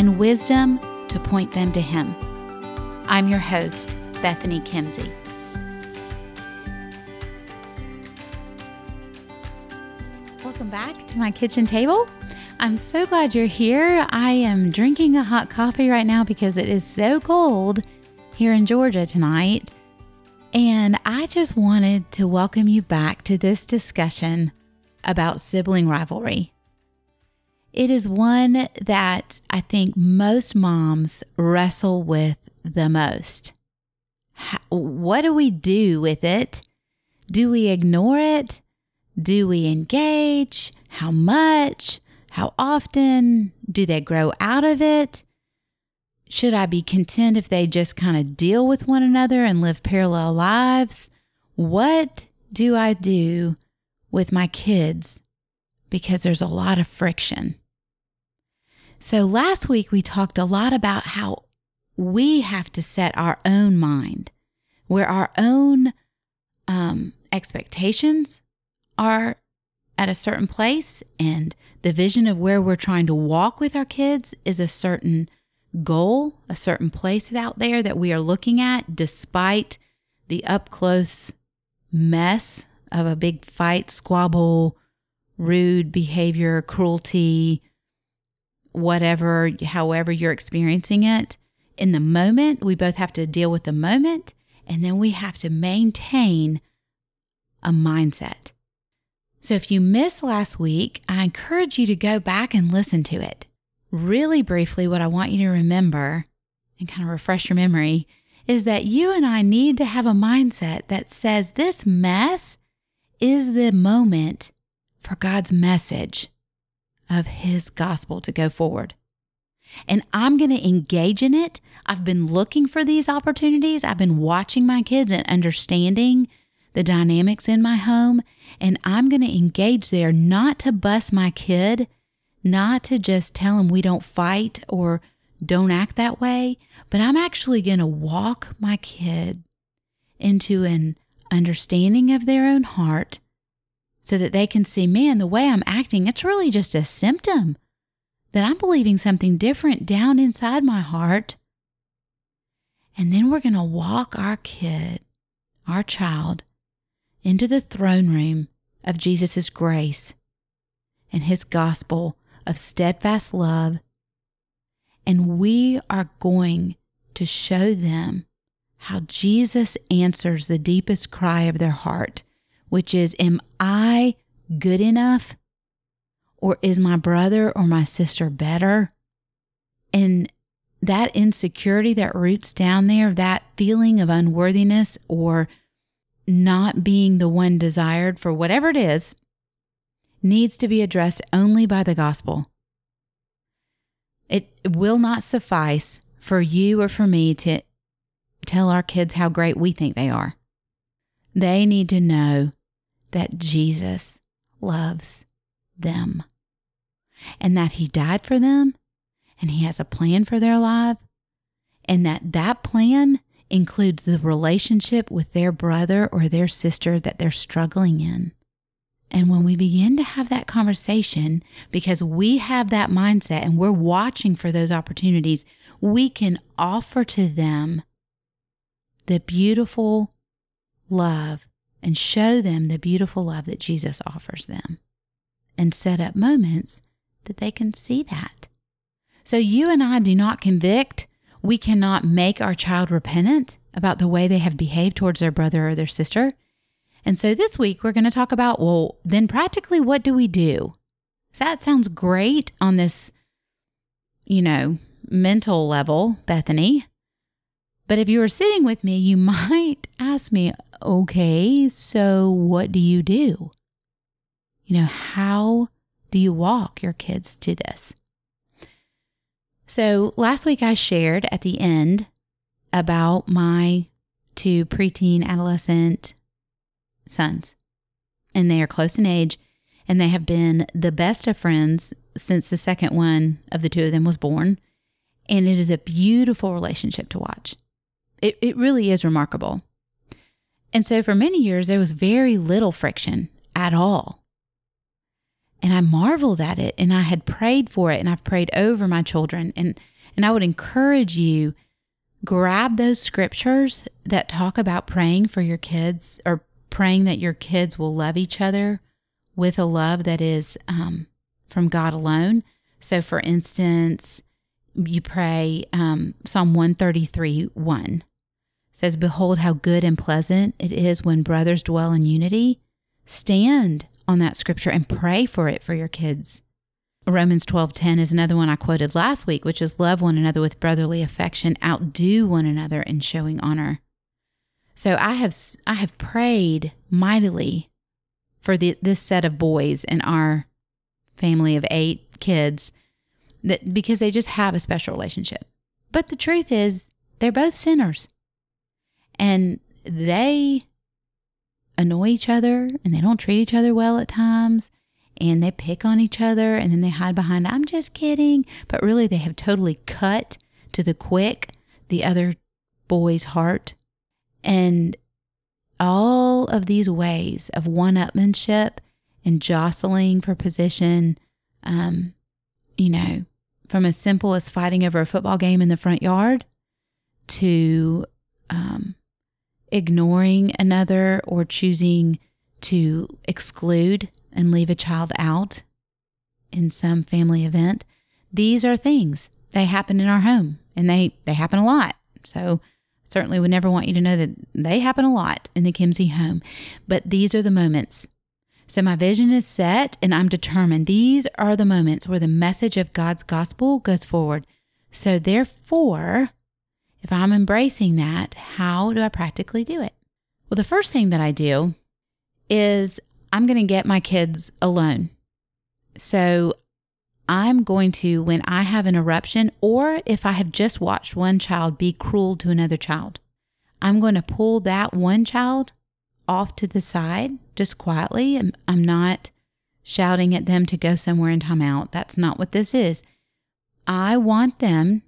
and wisdom to point them to Him. I'm your host, Bethany Kimsey. Welcome back to my kitchen table. I'm so glad you're here. I am drinking a hot coffee right now because it is so cold here in Georgia tonight. And I just wanted to welcome you back to this discussion about sibling rivalry. It is one that I think most moms wrestle with the most. How, what do we do with it? Do we ignore it? Do we engage? How much? How often? Do they grow out of it? Should I be content if they just kind of deal with one another and live parallel lives? What do I do with my kids? Because there's a lot of friction. So last week we talked a lot about how we have to set our own mind, where our own um, expectations are at a certain place, and the vision of where we're trying to walk with our kids is a certain goal, a certain place out there that we are looking at, despite the up close mess of a big fight, squabble, rude behavior, cruelty, whatever, however you're experiencing it. In the moment, we both have to deal with the moment, and then we have to maintain a mindset. So if you missed last week, I encourage you to go back and listen to it. Really briefly, what I want you to remember and kind of refresh your memory is that you and I need to have a mindset that says this mess is the moment for God's message of His gospel to go forward. And I'm going to engage in it. I've been looking for these opportunities. I've been watching my kids and understanding the dynamics in my home. And I'm going to engage there not to bust my kid, not to just tell him we don't fight or don't act that way, but I'm actually going to walk my kid into an understanding of their own heart so that they can see, man, the way I'm acting, it's really just a symptom that I'm believing something different down inside my heart. And then we're going to walk our kid, our child, into the throne room of Jesus' grace and his gospel of steadfast love. And we are going to show them how Jesus answers the deepest cry of their heart which is, Am I good enough? Or is my brother or my sister better? And that insecurity that roots down there, that feeling of unworthiness or not being the one desired for whatever it is, needs to be addressed only by the gospel. It will not suffice for you or for me to tell our kids how great we think they are. They need to know that Jesus loves them and that he died for them and he has a plan for their life and that that plan includes the relationship with their brother or their sister that they're struggling in. And when we begin to have that conversation, because we have that mindset and we're watching for those opportunities, we can offer to them the beautiful love and show them the beautiful love that Jesus offers them and set up moments that they can see that. So you and I do not convict. We cannot make our child repentant about the way they have behaved towards their brother or their sister. And so this week we're going to talk about well, then practically what do we do? That sounds great on this, you know, mental level, Bethany. But if you were sitting with me, you might ask me, okay, so what do you do? You know, how do you walk your kids to this? So last week I shared at the end about my two preteen adolescent sons, and they are close in age, and they have been the best of friends since the second one of the two of them was born. And it is a beautiful relationship to watch. It, it really is remarkable. And so for many years, there was very little friction at all. And I marveled at it and I had prayed for it and I've prayed over my children. And, and I would encourage you grab those scriptures that talk about praying for your kids or praying that your kids will love each other with a love that is um, from God alone. So, for instance, you pray um, Psalm 133 1 says, Behold, how good and pleasant it is when brothers dwell in unity. Stand on that scripture and pray for it for your kids. Romans 12:10 is another one I quoted last week, which is love one another with brotherly affection, outdo one another in showing honor. So I have I have prayed mightily for the, this set of boys in our family of 8 kids that because they just have a special relationship. But the truth is they're both sinners. And they annoy each other and they don't treat each other well at times and they pick on each other and then they hide behind, I'm just kidding. But really, they have totally cut to the quick the other boy's heart. And all of these ways of one upmanship and jostling for position, um, you know, from as simple as fighting over a football game in the front yard to um, ignoring another or choosing to exclude and leave a child out in some family event. These are things they happen in our home and they, they happen a lot. So certainly would never want you to know that they happen a lot in the Kimsey home. But these are the moments. So my vision is set and I'm determined. These are the moments where the message of God's gospel goes forward. So therefore, if I'm embracing that, how do I practically do it? Well, the first thing that I do is I'm going to get my kids alone. So I'm going to, when I have an eruption, or if I have just watched one child be cruel to another child, I'm going to pull that one child off to the side just quietly. I'm, not shouting at them to go somewhere and time out. That's not what this is. I want them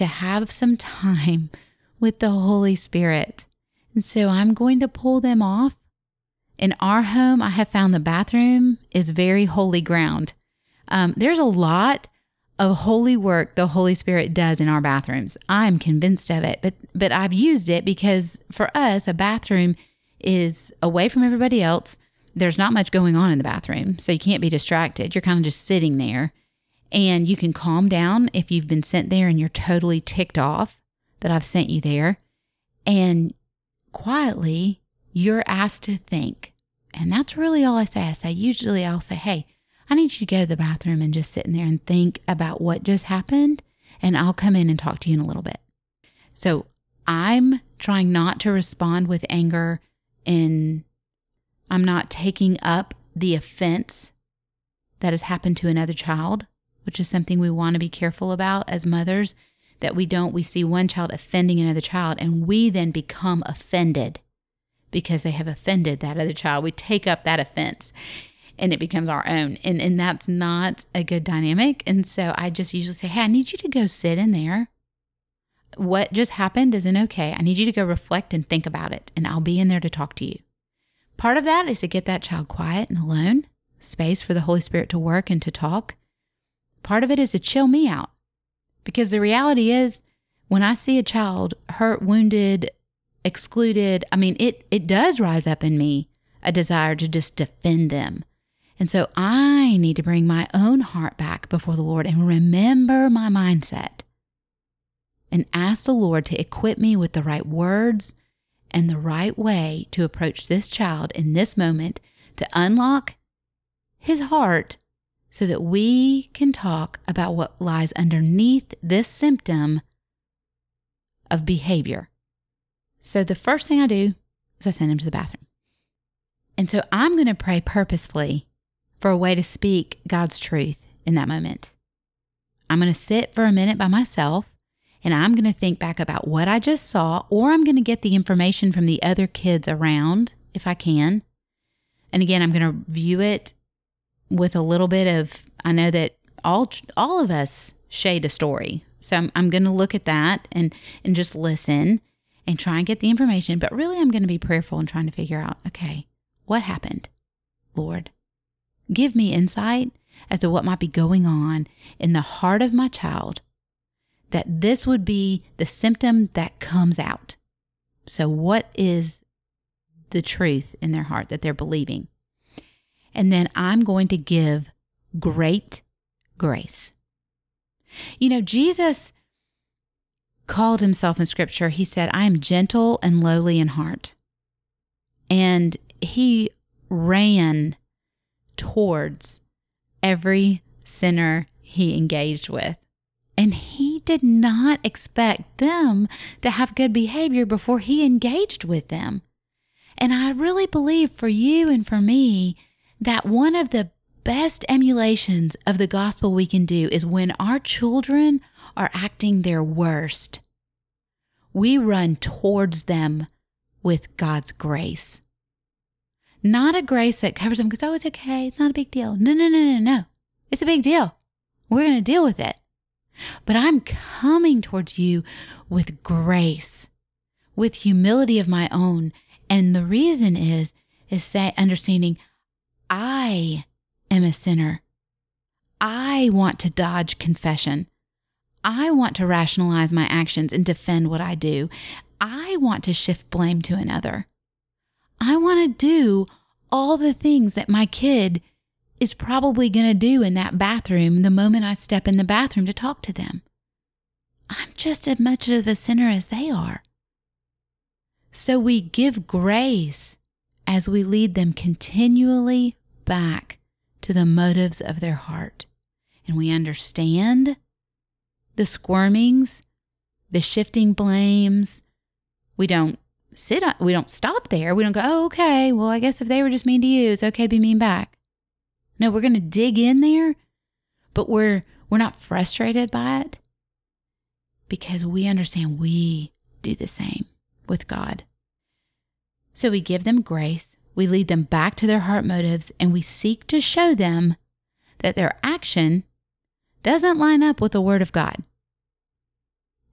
to have some time with the Holy Spirit. And so I'm going to pull them off in our home, I have found the bathroom is very holy ground. Um, there's a lot of holy work the Holy Spirit does in our bathrooms. I'm convinced of it, but but I've used it because for us, a bathroom is away from everybody else. There's not much going on in the bathroom, so you can't be distracted. You're kind of just sitting there, and you can calm down if you've been sent there and you're totally ticked off that I've sent you there, and quietly you're asked to think. And that's really all I say. I say, usually I'll say, hey, I need you to go to the bathroom and just sit in there and think about what just happened. And I'll come in and talk to you in a little bit. So I'm trying not to respond with anger and I'm not taking up the offense that has happened to another child, which is something we want to be careful about as mothers that we don't, we see one child offending another child and we then become offended because they have offended that other child. We take up that offense and it becomes our own. And, and that's not a good dynamic. And so I just usually say, Hey, I need you to go sit in there. What just happened isn't okay. I need you to go reflect and think about it, and I'll be in there to talk to you. Part of that is to get that child quiet and alone, space for the Holy Spirit to work and to talk. Part of it is to chill me out. Because the reality is, when I see a child hurt, wounded, excluded, I mean, it, it does rise up in me a desire to just defend them. And so I need to bring my own heart back before the Lord and remember my mindset and ask the Lord to equip me with the right words and the right way to approach this child in this moment to unlock his heart so that we can talk about what lies underneath this symptom of behavior. So the first thing I do is I send him to the bathroom. And so I'm going to pray purposefully for a way to speak God's truth in that moment. I'm going to sit for a minute by myself and I'm going to think back about what I just saw, or I'm going to get the information from the other kids around if I can. And again, I'm going to view it with a little bit of, I know that all, all of us shade a story. So I'm, I'm going to look at that and, and just listen and try and get the information. But really, I'm going to be prayerful and trying to figure out, okay, what happened, Lord? Give me insight as to what might be going on in the heart of my child that this would be the symptom that comes out. So, what is the truth in their heart that they're believing? And then I'm going to give great grace. You know, Jesus called himself in scripture, he said, I am gentle and lowly in heart. And he ran towards every sinner he engaged with. And he did not expect them to have good behavior before he engaged with them. And I really believe for you and for me that one of the best emulations of the gospel we can do is when our children are acting their worst, we run towards them with God's grace. Not a grace that covers them because, oh, it's okay. It's not a big deal. No, no, no, no, no. It's a big deal. We're going to deal with it. But I'm coming towards you with grace, with humility of my own. And the reason is, is say, understanding I am a sinner. I want to dodge confession. I want to rationalize my actions and defend what I do. I want to shift blame to another. I want to do all the things that my kid is probably going to do in that bathroom the moment I step in the bathroom to talk to them. I'm just as much of a sinner as they are. So we give grace as we lead them continually back to the motives of their heart. And we understand the squirmings, the shifting blames. We don't sit on, we don't stop there. We don't go, oh, okay, well, I guess if they were just mean to you, it's okay to be mean back. No, we're going to dig in there, but we're we're not frustrated by it because we understand we do the same with God. So we give them grace, we lead them back to their heart motives, and we seek to show them that their action doesn't line up with the Word of God.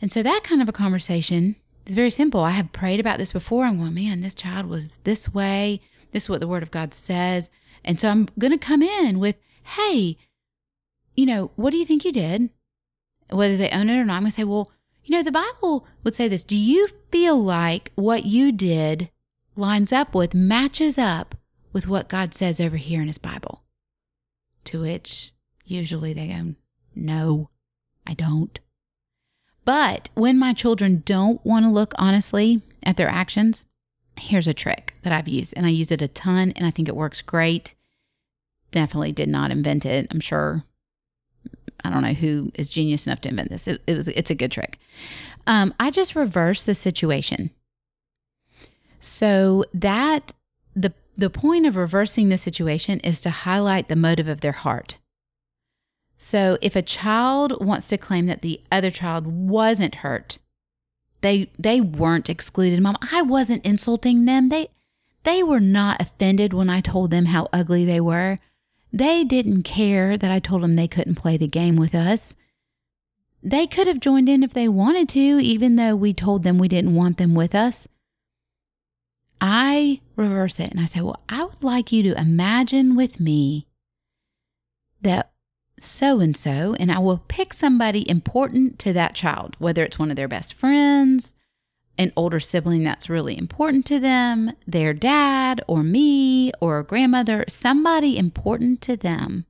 And so that kind of a conversation is very simple. I have prayed about this before. I'm going, man, this child was this way. This is what the Word of God says. And so I'm going to come in with, hey, you know, what do you think you did? Whether they own it or not, I'm going to say, well, you know, the Bible would say this Do you feel like what you did lines up with, matches up with what God says over here in His Bible? To which usually they go, no, I don't. But when my children don't want to look honestly at their actions, here's a trick that I've used, and I use it a ton, and I think it works great. Definitely did not invent it. I'm sure. I don't know who is genius enough to invent this. It, it was. It's a good trick. Um, I just reverse the situation. So that the the point of reversing the situation is to highlight the motive of their heart. So if a child wants to claim that the other child wasn't hurt, they they weren't excluded. Mom, I wasn't insulting them. They they were not offended when I told them how ugly they were. They didn't care that I told them they couldn't play the game with us. They could have joined in if they wanted to, even though we told them we didn't want them with us. I reverse it and I say, Well, I would like you to imagine with me that so and so, and I will pick somebody important to that child, whether it's one of their best friends, an older sibling that's really important to them, their dad, or me, or a grandmother, somebody important to them.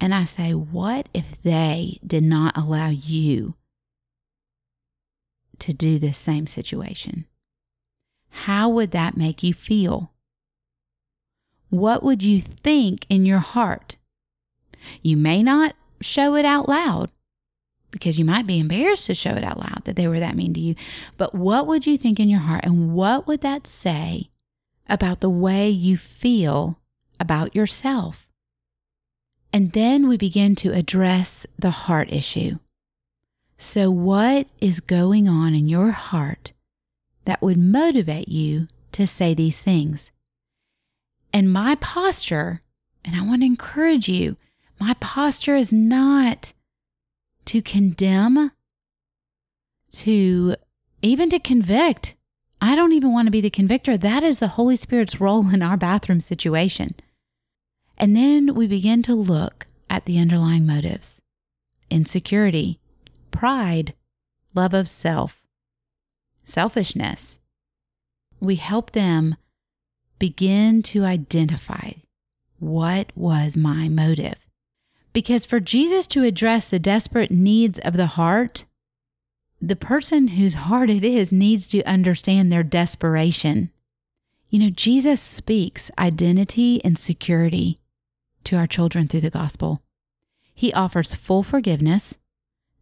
And I say, What if they did not allow you to do this same situation? How would that make you feel? What would you think in your heart? You may not show it out loud because you might be embarrassed to show it out loud that they were that mean to you. But what would you think in your heart? And what would that say about the way you feel about yourself? And then we begin to address the heart issue. So, what is going on in your heart that would motivate you to say these things? And my posture, and I want to encourage you, my posture is not to condemn, to even to convict. I don't even want to be the convictor. That is the Holy Spirit's role in our bathroom situation. And then we begin to look at the underlying motives insecurity, pride, love of self, selfishness. We help them begin to identify what was my motive. Because for Jesus to address the desperate needs of the heart, the person whose heart it is needs to understand their desperation. You know, Jesus speaks identity and security to our children through the gospel. He offers full forgiveness,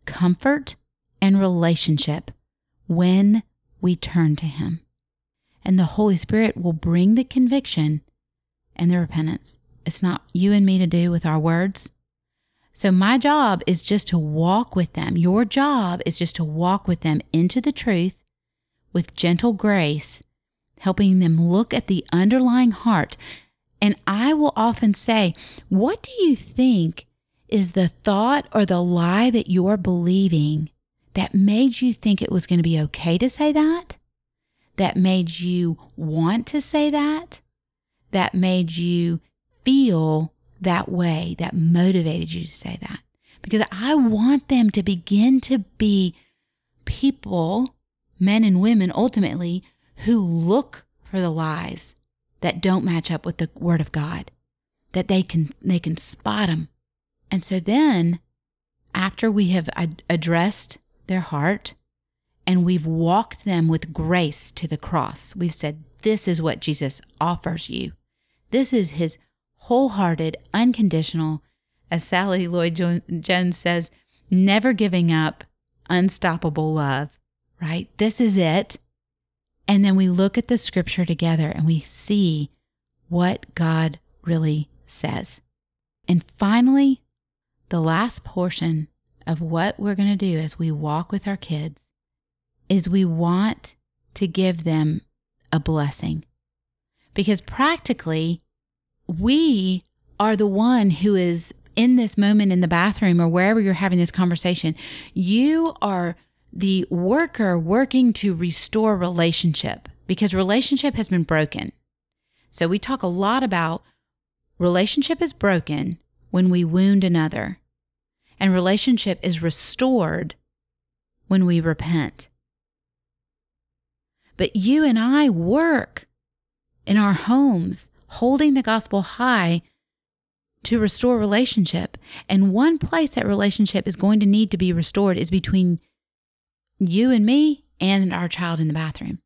comfort, and relationship when we turn to Him. And the Holy Spirit will bring the conviction and the repentance. It's not you and me to do with our words. So, my job is just to walk with them. Your job is just to walk with them into the truth with gentle grace, helping them look at the underlying heart. And I will often say, What do you think is the thought or the lie that you're believing that made you think it was going to be okay to say that? That made you want to say that? That made you feel that way, that motivated you to say that? Because I want them to begin to be people, men and women ultimately, who look for the lies that don't match up with the word of God, that they can they can spot them and so then, after we have ad- addressed their heart and we've walked them with grace to the cross, we've said, This is what Jesus offers you. This is his wholehearted, unconditional, as Sally Lloyd Jones says, never giving up, unstoppable love, right? This is it. And then we look at the scripture together and we see what God really says. And finally, the last portion of what we're going to do as we walk with our kids is we want to give them a blessing. Because practically, we are the one who is in this moment in the bathroom or wherever you're having this conversation. You are the worker working to restore relationship because relationship has been broken. So we talk a lot about relationship is broken when we wound another, and relationship is restored when we repent. But you and I work in our homes, holding the gospel high to restore relationship. And one place that relationship is going to need to be restored is between you and me and our child in the bathroom.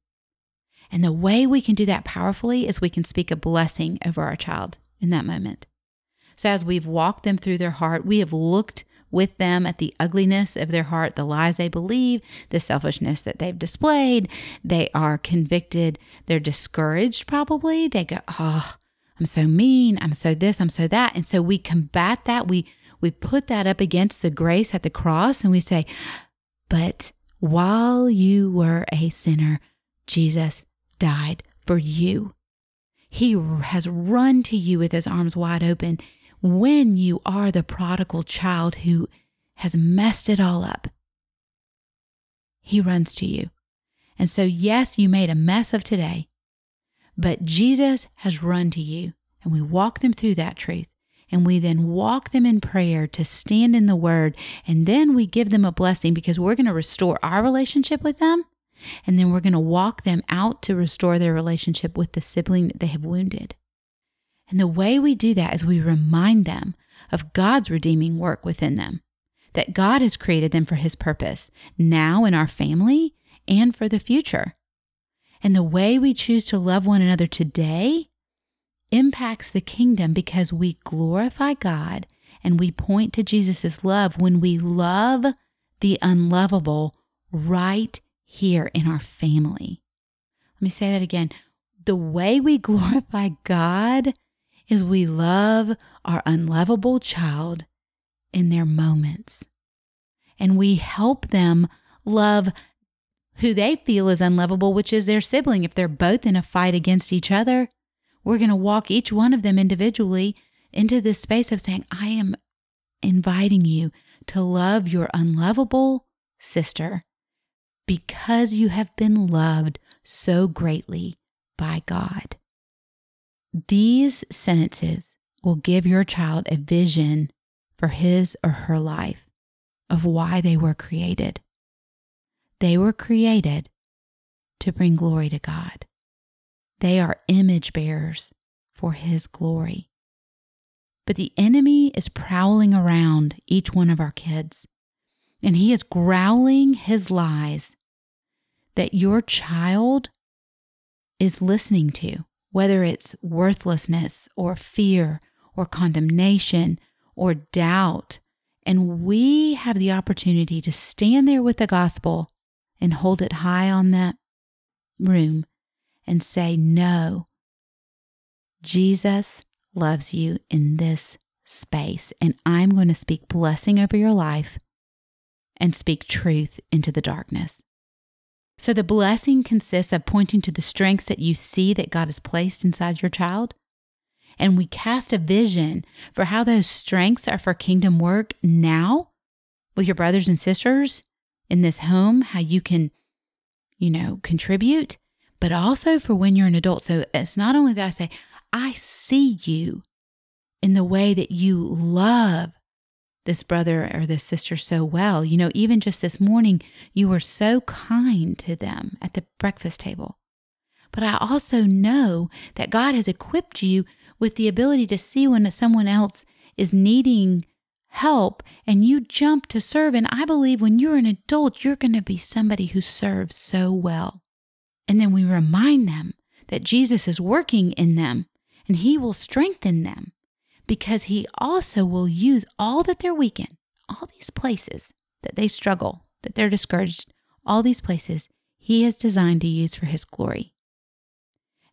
And the way we can do that powerfully is we can speak a blessing over our child in that moment. So as we've walked them through their heart, we have looked with them at the ugliness of their heart, the lies they believe, the selfishness that they've displayed. They are convicted. They're discouraged, probably. They go, Oh, I'm so mean. I'm so this. I'm so that. And so we combat that. We, we put that up against the grace at the cross and we say, But while you were a sinner, Jesus died for you. He has run to you with his arms wide open when you are the prodigal child who has messed it all up. He runs to you. And so, yes, you made a mess of today, but Jesus has run to you. And we walk them through that truth. And we then walk them in prayer to stand in the word. And then we give them a blessing because we're going to restore our relationship with them. And then we're going to walk them out to restore their relationship with the sibling that they have wounded. And the way we do that is we remind them of God's redeeming work within them, that God has created them for His purpose, now in our family and for the future. And the way we choose to love one another today impacts the kingdom because we glorify God and we point to Jesus' love when we love the unlovable right here in our family. Let me say that again. The way we glorify God is we love our unlovable child in their moments. And we help them love who they feel is unlovable, which is their sibling. If they're both in a fight against each other, we're going to walk each one of them individually into this space of saying, I am inviting you to love your unlovable sister because you have been loved so greatly by God. These sentences will give your child a vision for his or her life of why they were created. They were created to bring glory to God. They are image bearers for his glory. But the enemy is prowling around each one of our kids, and he is growling his lies that your child is listening to, whether it's worthlessness or fear or condemnation or doubt. And we have the opportunity to stand there with the gospel and hold it high on that room and say, No, Jesus loves you in this space, and I'm going to speak blessing over your life and speak truth into the darkness. So, the blessing consists of pointing to the strengths that you see that God has placed inside your child. And we cast a vision for how those strengths are for kingdom work now with your brothers and sisters in this home, how you can, you know, contribute, but also for when you're an adult. So, it's not only that I say, I see you in the way that you love this brother or this sister so well. You know, even just this morning, you were so kind to them at the breakfast table. But I also know that God has equipped you with the ability to see when someone else is needing help and you jump to serve. And I believe when you're an adult, you're going to be somebody who serves so well. And then we remind them that Jesus is working in them and he will strengthen them because he also will use all that they're weak in, all these places that they struggle, that they're discouraged, all these places he has designed to use for his glory.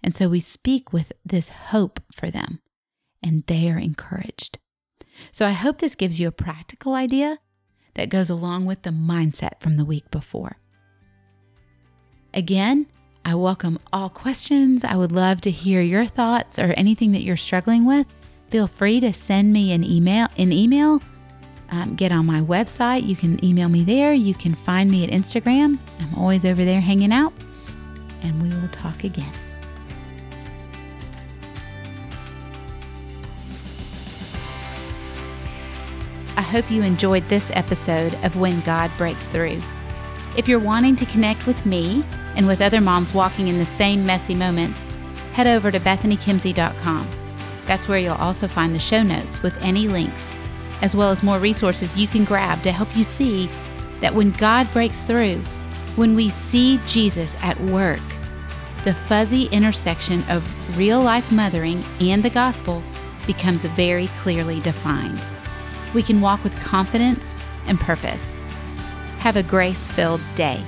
And so we speak with this hope for them, and they are encouraged. So I hope this gives you a practical idea that goes along with the mindset from the week before. Again, I welcome all questions. I would love to hear your thoughts or anything that you're struggling with. Feel free to send me an email. An email. Um, get on my website. You can email me there. You can find me at Instagram. I'm always over there hanging out. And we will talk again. I hope you enjoyed this episode of When God Breaks Through. If you're wanting to connect with me and with other moms walking in the same messy moments, head over to bethanykimsey.com. That's where you'll also find the show notes with any links, as well as more resources you can grab to help you see that when God breaks through, when we see Jesus at work, the fuzzy intersection of real life mothering and the gospel becomes very clearly defined. We can walk with confidence and purpose. Have a grace filled day.